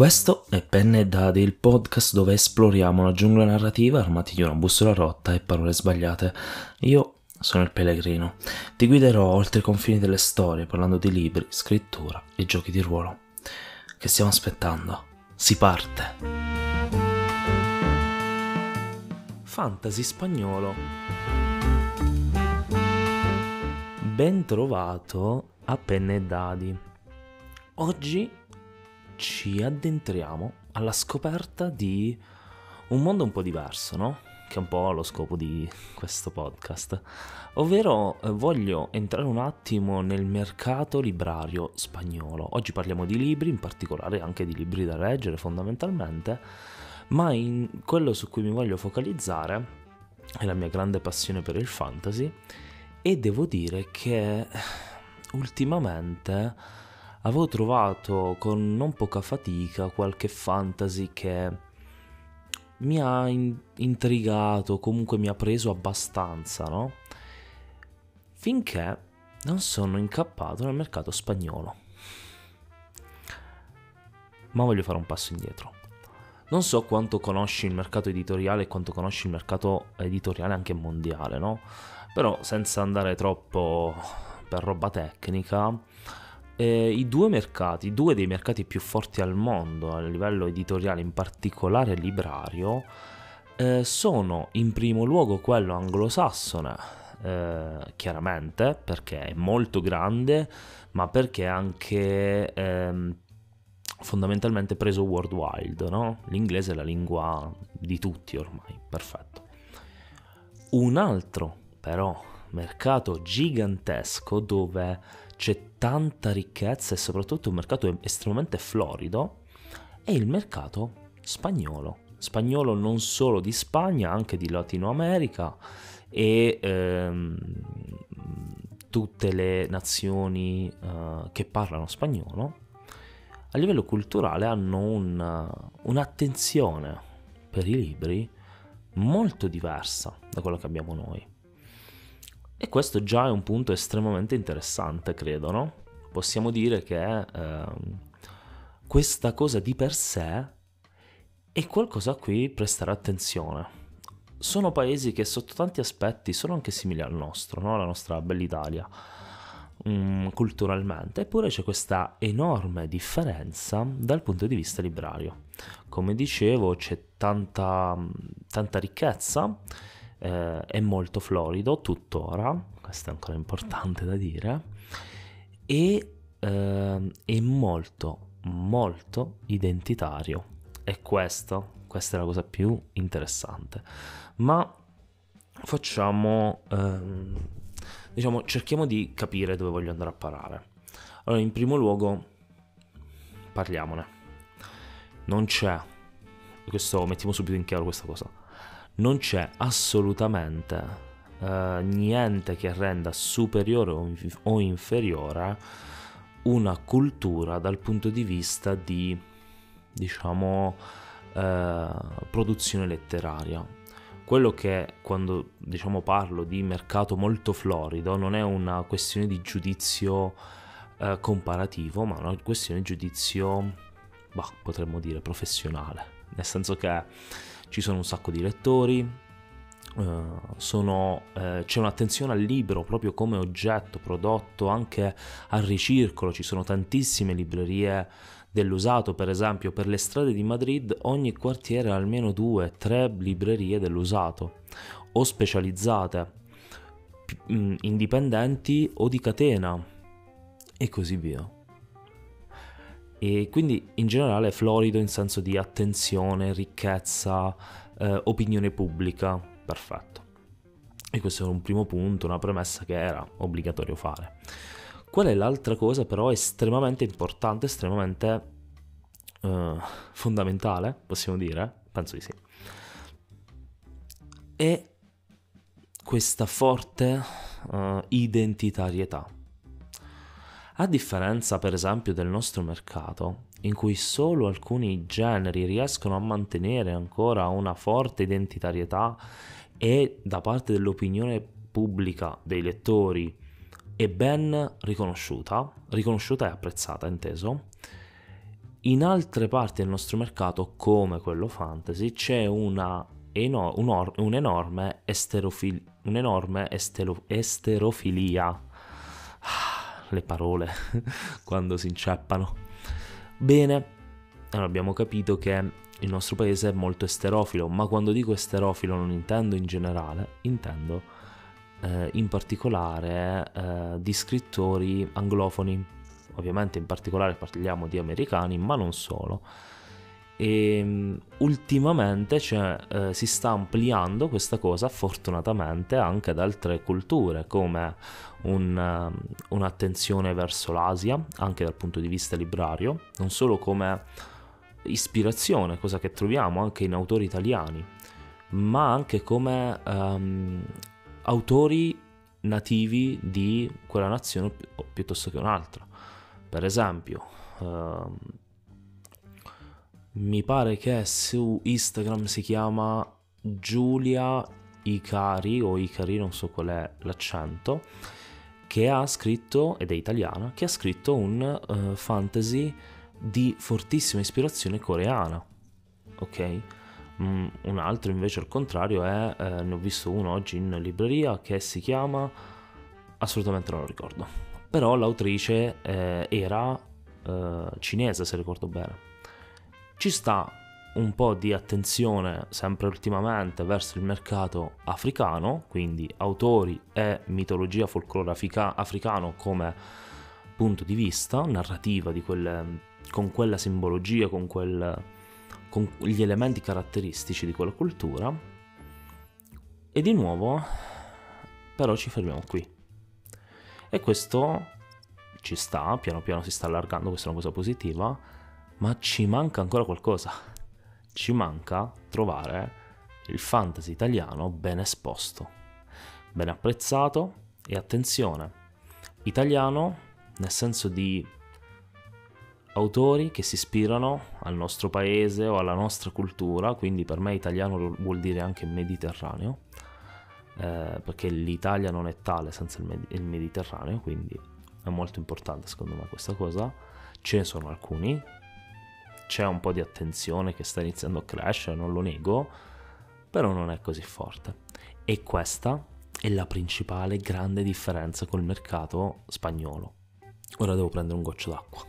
Questo è Penne e Dadi, il podcast dove esploriamo la giungla narrativa armati di una bussola rotta e parole sbagliate. Io sono il pellegrino. Ti guiderò oltre i confini delle storie parlando di libri, scrittura e giochi di ruolo. Che stiamo aspettando? Si parte! Fantasy spagnolo. Ben trovato a Penne e Dadi. Oggi ci addentriamo alla scoperta di un mondo un po' diverso, no? Che è un po' lo scopo di questo podcast. Ovvero eh, voglio entrare un attimo nel mercato librario spagnolo. Oggi parliamo di libri, in particolare anche di libri da leggere fondamentalmente, ma quello su cui mi voglio focalizzare è la mia grande passione per il fantasy e devo dire che ultimamente avevo trovato con non poca fatica qualche fantasy che mi ha in- intrigato, comunque mi ha preso abbastanza, no? Finché non sono incappato nel mercato spagnolo. Ma voglio fare un passo indietro. Non so quanto conosci il mercato editoriale e quanto conosci il mercato editoriale anche mondiale, no? Però senza andare troppo per roba tecnica, eh, i due mercati, due dei mercati più forti al mondo a livello editoriale, in particolare librario, eh, sono in primo luogo quello anglosassone, eh, chiaramente perché è molto grande, ma perché è anche ehm, fondamentalmente preso worldwide, no? L'inglese è la lingua di tutti ormai, perfetto. Un altro però mercato gigantesco dove c'è tanta ricchezza e soprattutto un mercato estremamente florido è il mercato spagnolo. Spagnolo non solo di Spagna, anche di Latino America e ehm, tutte le nazioni uh, che parlano spagnolo a livello culturale hanno un, un'attenzione per i libri molto diversa da quella che abbiamo noi. E questo già è un punto estremamente interessante, credo, no? Possiamo dire che eh, questa cosa di per sé è qualcosa a cui prestare attenzione. Sono paesi che sotto tanti aspetti sono anche simili al nostro, no? la nostra bella Italia, um, culturalmente, eppure c'è questa enorme differenza dal punto di vista librario. Come dicevo, c'è tanta, tanta ricchezza eh, è molto florido tuttora, questo è ancora importante da dire, e eh, è molto, molto identitario. E questo, questa è la cosa più interessante. Ma facciamo, ehm, diciamo, cerchiamo di capire dove voglio andare a parare. Allora, in primo luogo, parliamone. Non c'è, questo mettiamo subito in chiaro questa cosa non c'è assolutamente Uh, niente che renda superiore o, inferiore una cultura dal punto di vista di diciamo uh, produzione letteraria. Quello che quando diciamo parlo di mercato molto florido non è una questione di giudizio uh, comparativo ma una questione di giudizio bah, potremmo dire professionale. Nel senso che ci sono un sacco di lettori, Uh, sono, uh, c'è un'attenzione al libro proprio come oggetto prodotto anche al ricircolo, ci sono tantissime librerie dell'usato, per esempio per le strade di Madrid ogni quartiere ha almeno due, tre librerie dell'usato o specializzate, p- indipendenti o di catena e così via e quindi in generale è florido in senso di attenzione, ricchezza, eh, opinione pubblica, perfetto. E questo era un primo punto, una premessa che era obbligatorio fare. Qual è l'altra cosa però estremamente importante, estremamente eh, fondamentale, possiamo dire? Penso di sì. È questa forte uh, identitarietà a differenza per esempio del nostro mercato, in cui solo alcuni generi riescono a mantenere ancora una forte identitarietà e da parte dell'opinione pubblica dei lettori è ben riconosciuta, riconosciuta e apprezzata, inteso, in altre parti del nostro mercato, come quello fantasy, c'è una eno- un un'enorme, esterofil- un'enorme estero- esterofilia. Le parole quando si inceppano. Bene, allora abbiamo capito che il nostro paese è molto esterofilo, ma quando dico esterofilo non intendo in generale, intendo eh, in particolare eh, di scrittori anglofoni ovviamente in particolare parliamo di americani, ma non solo. E ehm, ultimamente cioè, eh, si sta ampliando questa cosa fortunatamente anche ad altre culture come un, um, un'attenzione verso l'Asia anche dal punto di vista librario non solo come ispirazione cosa che troviamo anche in autori italiani ma anche come um, autori nativi di quella nazione pi- piuttosto che un'altra. Per esempio, uh, mi pare che su Instagram si chiama Giulia Icari o Icari, non so qual è l'accento, che ha scritto, ed è italiana, che ha scritto un uh, fantasy di fortissima ispirazione coreana. Ok? Mm, un altro invece al contrario è, eh, ne ho visto uno oggi in libreria che si chiama, assolutamente non lo ricordo però l'autrice eh, era eh, cinese se ricordo bene. Ci sta un po' di attenzione sempre ultimamente verso il mercato africano, quindi autori e mitologia folklore africa- africano come punto di vista, narrativa di quelle, con quella simbologia, con, quel, con gli elementi caratteristici di quella cultura. E di nuovo, però ci fermiamo qui. E questo ci sta, piano piano si sta allargando, questa è una cosa positiva, ma ci manca ancora qualcosa. Ci manca trovare il fantasy italiano ben esposto, ben apprezzato e attenzione, italiano nel senso di autori che si ispirano al nostro paese o alla nostra cultura, quindi per me italiano vuol dire anche mediterraneo, eh, perché l'Italia non è tale senza il, Med- il, Mediterraneo, quindi è molto importante secondo me questa cosa. Ce ne sono alcuni, c'è un po' di attenzione che sta iniziando a crescere, non lo nego, però non è così forte. E questa è la principale grande differenza col mercato spagnolo. Ora devo prendere un goccio d'acqua.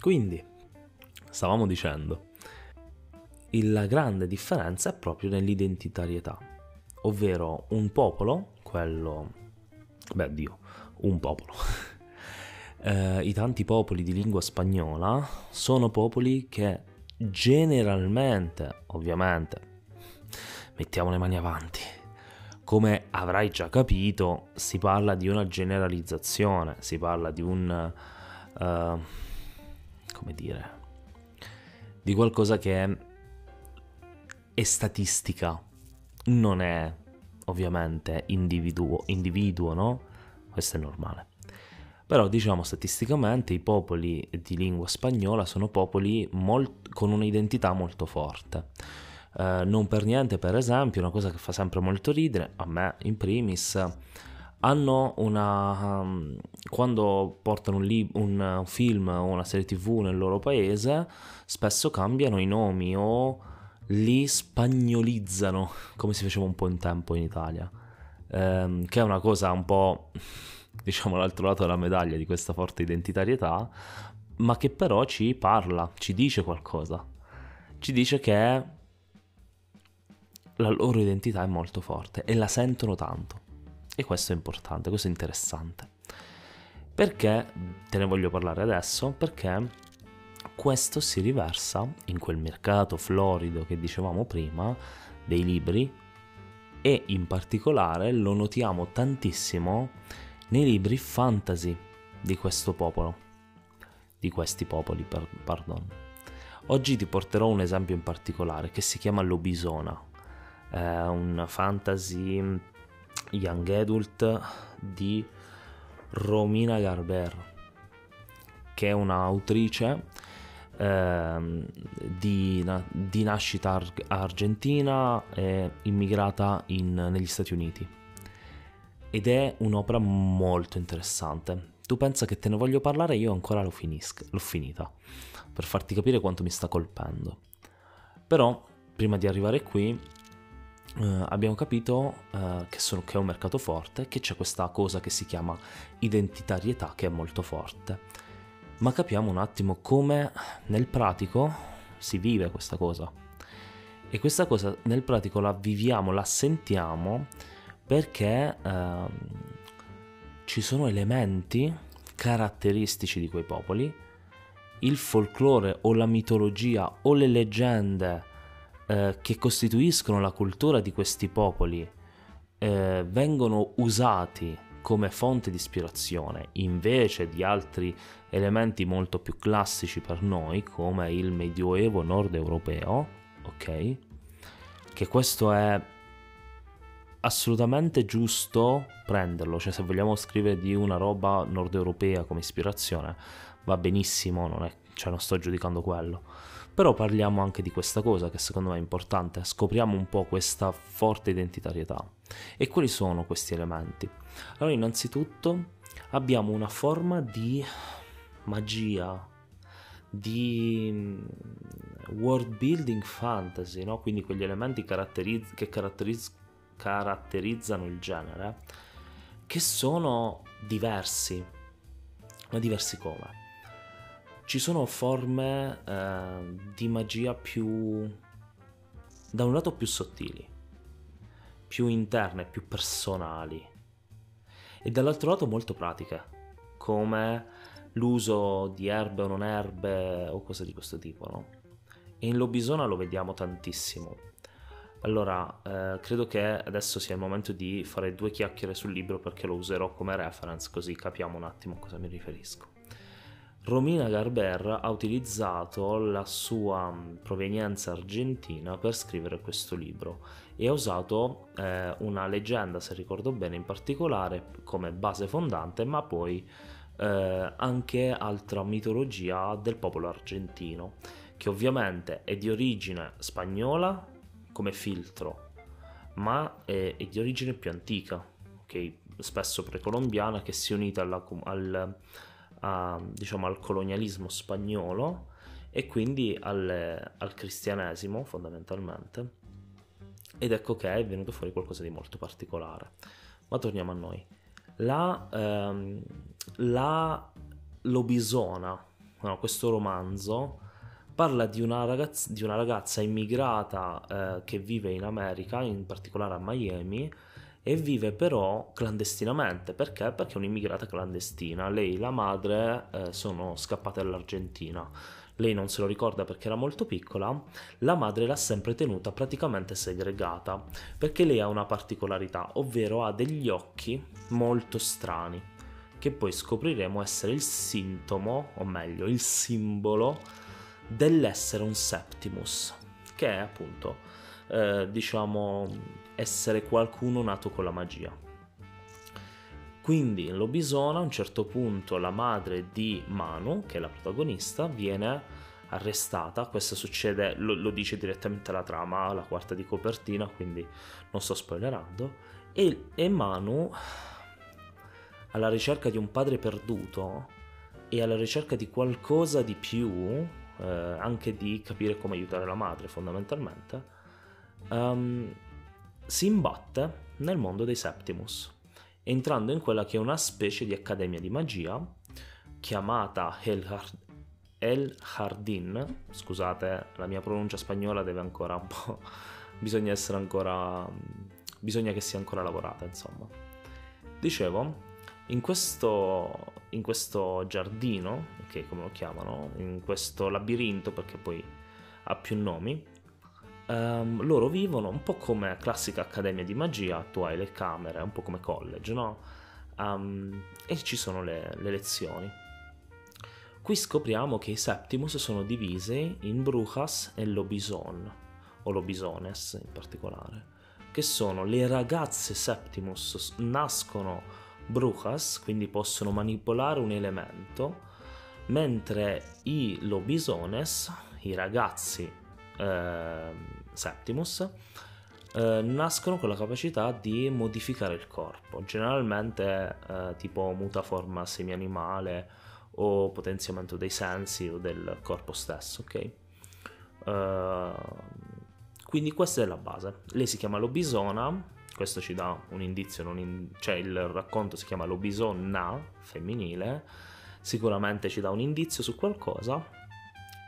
Quindi, stavamo dicendo, la grande differenza è proprio nell'identitarietà ovvero un popolo, quello, beh Dio, un popolo, eh, i tanti popoli di lingua spagnola sono popoli che generalmente, ovviamente, mettiamo le mani avanti, come avrai già capito, si parla di una generalizzazione, si parla di un... Uh, come dire, di qualcosa che è statistica, non è ovviamente individuo, individuo, no? Questo è normale. Però diciamo statisticamente i popoli di lingua spagnola sono popoli molt- con un'identità molto forte. Eh, non per niente, per esempio, una cosa che fa sempre molto ridere, a me in primis, hanno una... Um, quando portano un, li- un film o una serie tv nel loro paese, spesso cambiano i nomi o li spagnolizzano, come si faceva un po' in tempo in Italia, ehm, che è una cosa un po', diciamo, l'altro lato della medaglia di questa forte identitarietà, ma che però ci parla, ci dice qualcosa, ci dice che la loro identità è molto forte e la sentono tanto. E questo è importante, questo è interessante. Perché te ne voglio parlare adesso? Perché questo si riversa in quel mercato florido che dicevamo prima dei libri e in particolare lo notiamo tantissimo nei libri fantasy di questo popolo, di questi popoli, per, pardon. Oggi ti porterò un esempio in particolare che si chiama Lobisona, è un fantasy young adult di Romina Garber, che è un'autrice Ehm, di, di, nascita ar- argentina e immigrata in, negli Stati Uniti. Ed è un'opera molto interessante Tu pensa che te ne voglio parlare, io ancora l'ho, finisca, l'ho finita, per farti capire quanto mi sta colpendo. Però, prima di arrivare qui, eh, abbiamo capito eh, che, sono, che è un mercato forte, che c'è questa cosa che si chiama identitarietà che è molto forte. Ma capiamo un attimo come nel pratico si vive questa cosa. E questa cosa nel pratico la viviamo, la sentiamo perché eh, ci sono elementi caratteristici di quei popoli, il folklore o la mitologia o le leggende eh, che costituiscono la cultura di questi popoli eh, vengono usati come fonte di ispirazione invece di altri elementi molto più classici per noi come il medioevo nord europeo, ok? Che questo è assolutamente giusto prenderlo, cioè se vogliamo scrivere di una roba nord europea come ispirazione va benissimo, non, è, cioè non sto giudicando quello, però parliamo anche di questa cosa che secondo me è importante, scopriamo un po' questa forte identitarietà. E quali sono questi elementi? Allora innanzitutto abbiamo una forma di magia, di mm, world building fantasy, no? quindi quegli elementi caratterizz- che caratterizz- caratterizzano il genere, che sono diversi. Ma diversi come? Ci sono forme eh, di magia più... da un lato più sottili, più interne, più personali, e dall'altro lato molto pratiche, come l'uso di erbe o non erbe o cose di questo tipo, no? E in Lobisona lo vediamo tantissimo. Allora, eh, credo che adesso sia il momento di fare due chiacchiere sul libro perché lo userò come reference così capiamo un attimo a cosa mi riferisco. Romina Garber ha utilizzato la sua mm, provenienza argentina per scrivere questo libro e ha usato eh, una leggenda, se ricordo bene, in particolare come base fondante, ma poi eh, anche altra mitologia del popolo argentino, che ovviamente è di origine spagnola, come filtro, ma è, è di origine più antica, okay? spesso precolombiana, che si è unita alla, al, a, diciamo, al colonialismo spagnolo e quindi al, al cristianesimo fondamentalmente. Ed ecco che è venuto fuori qualcosa di molto particolare. Ma torniamo a noi. La, ehm, la Lobisona, no, questo romanzo, parla di una ragazza, di una ragazza immigrata eh, che vive in America, in particolare a Miami, e vive però clandestinamente. Perché? Perché è un'immigrata clandestina. Lei e la madre eh, sono scappate dall'Argentina. Lei non se lo ricorda perché era molto piccola, la madre l'ha sempre tenuta praticamente segregata, perché lei ha una particolarità, ovvero ha degli occhi molto strani, che poi scopriremo essere il sintomo, o meglio, il simbolo dell'essere un Septimus, che è appunto, eh, diciamo, essere qualcuno nato con la magia. Quindi in Lobisona a un certo punto la madre di Manu, che è la protagonista, viene arrestata, questo succede, lo, lo dice direttamente la trama, la quarta di copertina, quindi non sto spoilerando, e, e Manu alla ricerca di un padre perduto e alla ricerca di qualcosa di più eh, anche di capire come aiutare la madre fondamentalmente, um, si imbatte nel mondo dei Septimus, entrando in quella che è una specie di accademia di magia chiamata El, Hard- El Jardín, scusate la mia pronuncia spagnola deve ancora un po', bisogna essere ancora, bisogna che sia ancora lavorata insomma. Dicevo, in questo, in questo giardino, che come lo chiamano, in questo labirinto, perché poi ha più nomi, um, loro vivono un po' come classica accademia di magia, tu hai le camere, un po' come college, no? Um, e ci sono le, le lezioni. Qui scopriamo che i Septimus sono divisi in Brujas e Lobison, o Lobisones in particolare, che sono le ragazze Septimus, nascono brujas, quindi possono manipolare un elemento, mentre i lobisones, i ragazzi eh, Septimus, eh, nascono con la capacità di modificare il corpo, generalmente eh, tipo mutaforma semi-animale o potenziamento dei sensi o del corpo stesso, ok? Uh, quindi questa è la base. Lei si chiama Lobisona, questo ci dà un indizio, in... cioè il racconto si chiama Lobisonna femminile, sicuramente ci dà un indizio su qualcosa,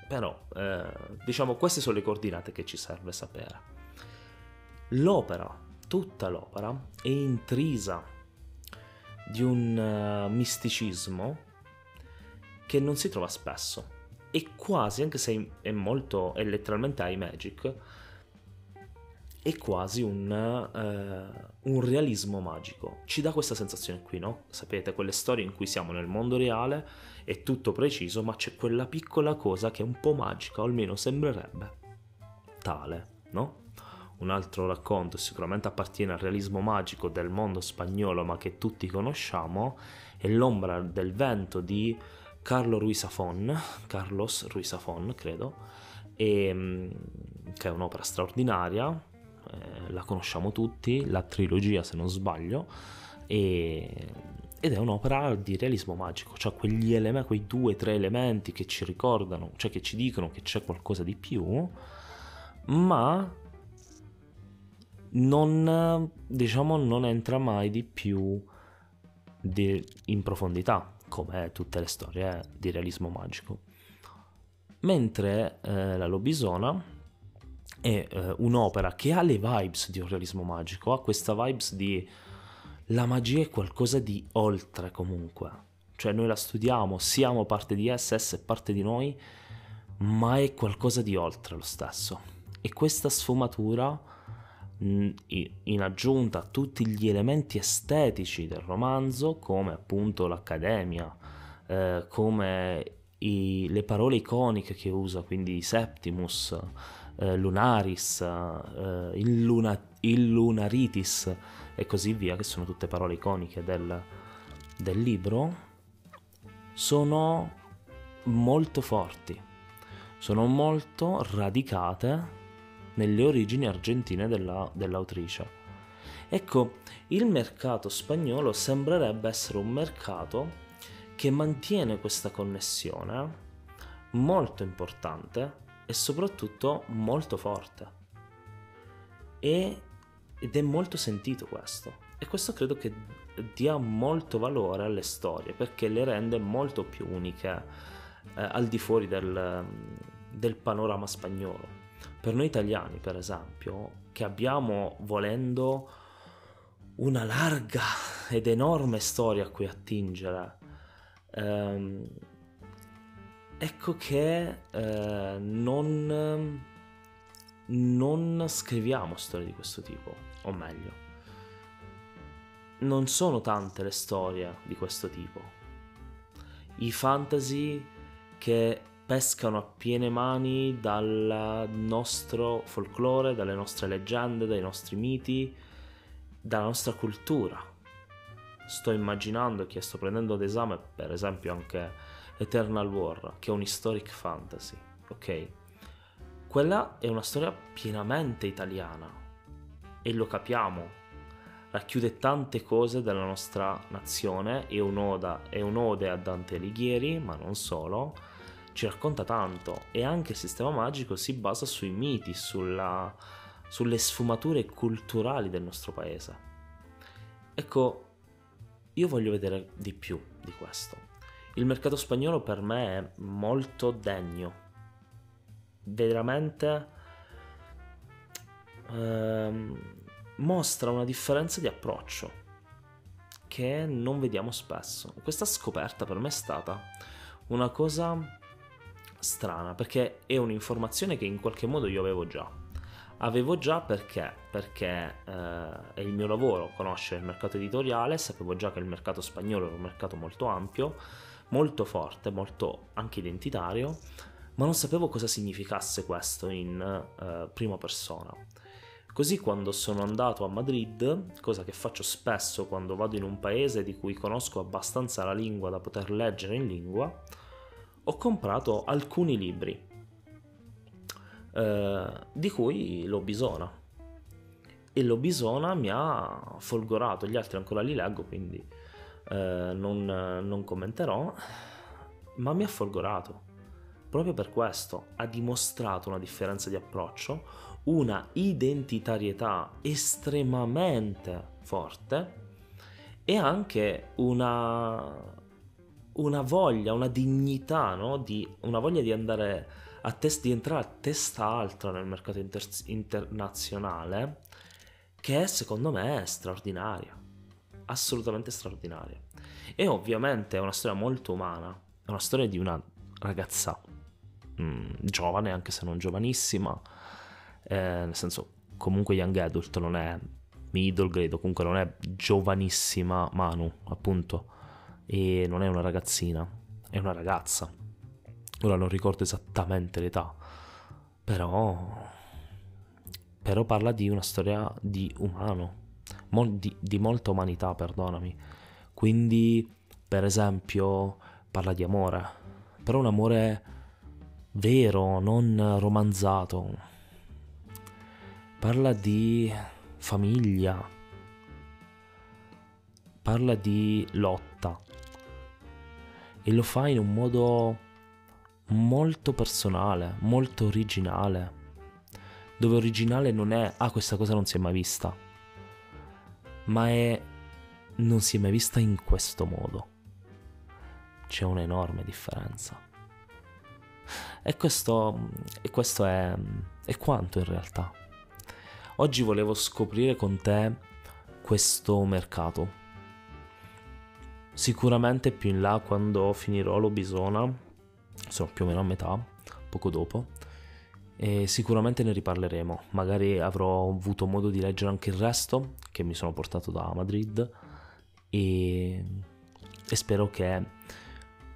però eh, diciamo queste sono le coordinate che ci serve sapere. L'opera, tutta l'opera, è intrisa di un uh, misticismo che non si trova spesso e quasi, anche se è molto, è letteralmente high magic, è quasi un, uh, un, realismo magico. Ci dà questa sensazione qui, no? Sapete, quelle storie in cui siamo nel mondo reale, è tutto preciso, ma c'è quella piccola cosa che è un po' magica, o almeno sembrerebbe tale, no? Un altro racconto, sicuramente appartiene al realismo magico del mondo spagnolo, ma che tutti conosciamo, è L'ombra del vento di Carlo Ruisafon, Carlos Ruisafon, credo, e, mm, che è un'opera straordinaria, eh, la conosciamo tutti, la trilogia se non sbaglio, e, ed è un'opera di realismo magico, cioè quegli elementi, quei due o tre elementi che ci ricordano, cioè che ci dicono che c'è qualcosa di più, ma non, diciamo, non entra mai di più di, in profondità, come tutte le storie di realismo magico. Mentre eh, la Lobisona è eh, un'opera che ha le vibes di un realismo magico, ha questa vibes di la magia è qualcosa di oltre comunque. Cioè noi la studiamo, siamo parte di essa, essa è parte di noi, ma è qualcosa di oltre lo stesso. E questa sfumatura, in aggiunta a tutti gli elementi estetici del romanzo, come appunto l'accademia, eh, come i, le parole iconiche che usa, quindi Septimus, eh, Lunaris, eh, illuna, Illunaritis e così via, che sono tutte parole iconiche del, del libro, sono molto forti, sono molto radicate nelle origini argentine della, dell'autrice. Ecco, il mercato spagnolo sembrerebbe essere un mercato che mantiene questa connessione molto importante e soprattutto molto forte. E, ed è molto sentito questo. E questo credo che dia molto valore alle storie perché le rende molto più uniche eh, al di fuori del, del panorama spagnolo. Per noi italiani, per esempio, che abbiamo volendo una larga ed enorme storia a cui attingere, ehm, ecco che eh, non, non scriviamo storie di questo tipo, o meglio, non sono tante le storie di questo tipo. I fantasy che pescano a piene mani dal nostro folklore, dalle nostre leggende, dai nostri miti, dalla nostra cultura. Sto immaginando che sto prendendo ad esame, per esempio, anche Eternal War, che è un historic fantasy, ok? Quella è una storia pienamente italiana e lo capiamo. Racchiude tante cose della nostra nazione, è un'oda, è un'ode a Dante Alighieri, ma non solo. Ci racconta tanto e anche il sistema magico si basa sui miti, sulla, sulle sfumature culturali del nostro paese. Ecco, io voglio vedere di più di questo. Il mercato spagnolo per me è molto degno, veramente ehm, mostra una differenza di approccio che non vediamo spesso. Questa scoperta per me è stata una cosa strana perché è un'informazione che in qualche modo io avevo già. Avevo già perché? Perché eh, è il mio lavoro conoscere il mercato editoriale, sapevo già che il mercato spagnolo è un mercato molto ampio molto forte, molto anche identitario, ma non sapevo cosa significasse questo in uh, prima persona. Così quando sono andato a Madrid, cosa che faccio spesso quando vado in un paese di cui conosco abbastanza la lingua da poter leggere in lingua, ho comprato alcuni libri, eh, di cui l'ho bisogno. e l'Obisona mi ha folgorato, gli altri ancora li leggo, quindi eh, non, non commenterò, ma mi ha folgorato. Proprio per questo ha dimostrato una differenza di approccio, una identitarietà estremamente forte e anche una, una voglia, una dignità, no? di, una voglia di andare a test, di entrare a testa alta nel mercato inter- internazionale che secondo me è straordinaria, assolutamente straordinaria. E ovviamente è una storia molto umana, è una storia di una ragazza mh, mm, giovane, anche se non giovanissima, eh, nel senso comunque young adult non è middle grade, comunque non è giovanissima Manu, appunto, e non è una ragazzina, è una ragazza. Ora non ricordo esattamente l'età, però però parla di una storia di umano, mol- di, di molta umanità, perdonami. Quindi, per esempio, parla di amore, però un amore vero, non romanzato. Parla di famiglia, parla di lotta. E lo fa in un modo molto personale, molto originale. Dove originale non è ah questa cosa non si è mai vista, ma è non si è mai vista in questo modo. C'è un'enorme differenza. E questo, e questo è, è quanto in realtà. Oggi volevo scoprire con te questo mercato. Sicuramente più in là quando finirò l'Obisona, sono più o meno a metà, poco dopo, e sicuramente ne riparleremo. Magari avrò avuto modo di leggere anche il resto che mi sono portato da Madrid e, e spero che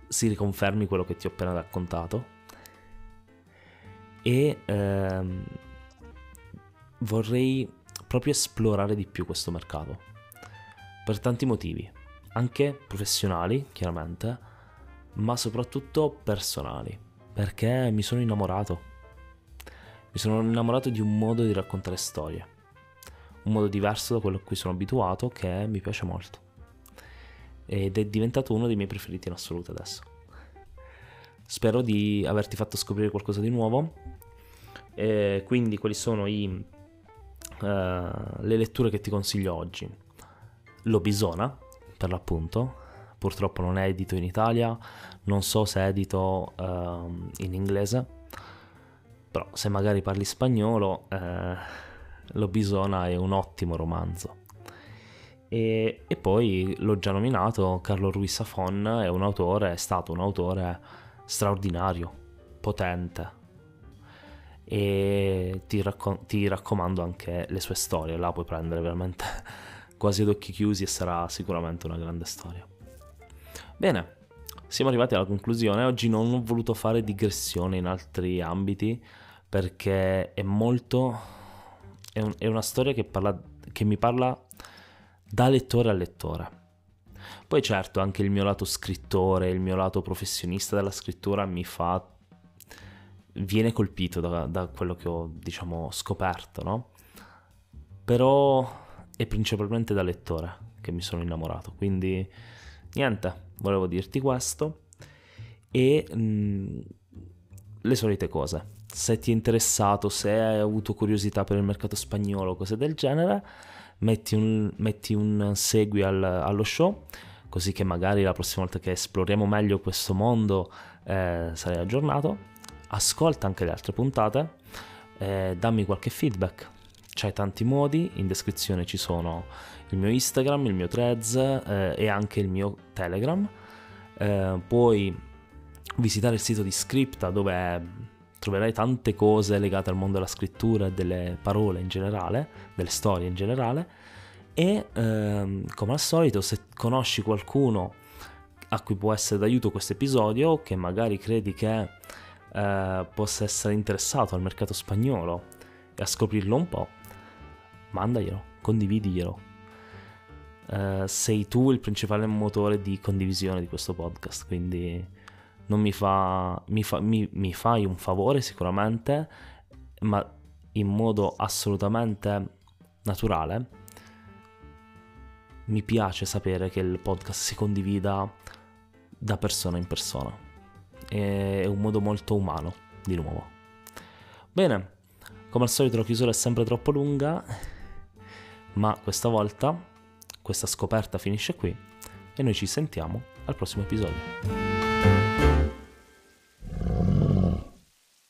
si riconfermi quello che ti ho appena raccontato. E ehm, vorrei proprio esplorare di più questo mercato per tanti motivi, anche professionali, chiaramente, ma soprattutto personali, perché mi sono innamorato mi sono innamorato di un modo di raccontare storie, un modo diverso da quello a cui sono abituato che mi piace molto. Ed è diventato uno dei miei preferiti in assoluto adesso. Spero di averti fatto scoprire qualcosa di nuovo. E quindi quali sono i, uh, le letture che ti consiglio oggi? L'Obisona, per l'appunto, purtroppo non è edito in Italia, non so se è edito uh, in inglese, però se magari parli spagnolo, eh, L'Obisona è un ottimo romanzo. E, e, poi l'ho già nominato, Carlo Ruiz Safon è un autore, è stato un autore straordinario, potente. E ti, raccom- ti raccomando anche le sue storie, la puoi prendere veramente quasi ad occhi chiusi e sarà sicuramente una grande storia. Bene, siamo arrivati alla conclusione. Oggi non ho voluto fare digressione in altri ambiti perché è molto... è, un, è una storia che, parla, che mi parla da lettore a lettore. Poi certo anche il mio lato scrittore, il mio lato professionista della scrittura mi fa... viene colpito da, da quello che ho diciamo scoperto, no? Però è principalmente da lettore che mi sono innamorato, quindi niente, volevo dirti questo e mh, mm, le solite cose se ti è interessato, se hai avuto curiosità per il mercato spagnolo, cose del genere, metti un, metti un segui al, allo show, così che magari la prossima volta che esploriamo meglio questo mondo eh, sarai aggiornato. Ascolta anche le altre puntate, eh, dammi qualche feedback. C'hai tanti modi, in descrizione ci sono il mio Instagram, il mio Threads eh, e anche il mio Telegram. Eh, puoi visitare il sito di Scripta dove troverai tante cose legate al mondo della scrittura e delle parole in generale, delle storie in generale e ehm, come al solito se conosci qualcuno a cui può essere d'aiuto questo episodio che magari credi che eh, possa essere interessato al mercato spagnolo e a scoprirlo un po', mandaglielo, condividiglielo. Eh, sei tu il principale motore di condivisione di questo podcast, quindi non mi fa, mi, fa, mi, mi fai un favore sicuramente, ma in modo assolutamente naturale, mi piace sapere che il podcast si condivida da persona in persona. È un modo molto umano, di nuovo. Bene, come al solito la chiusura è sempre troppo lunga, ma questa volta questa scoperta finisce qui e noi ci sentiamo al prossimo episodio.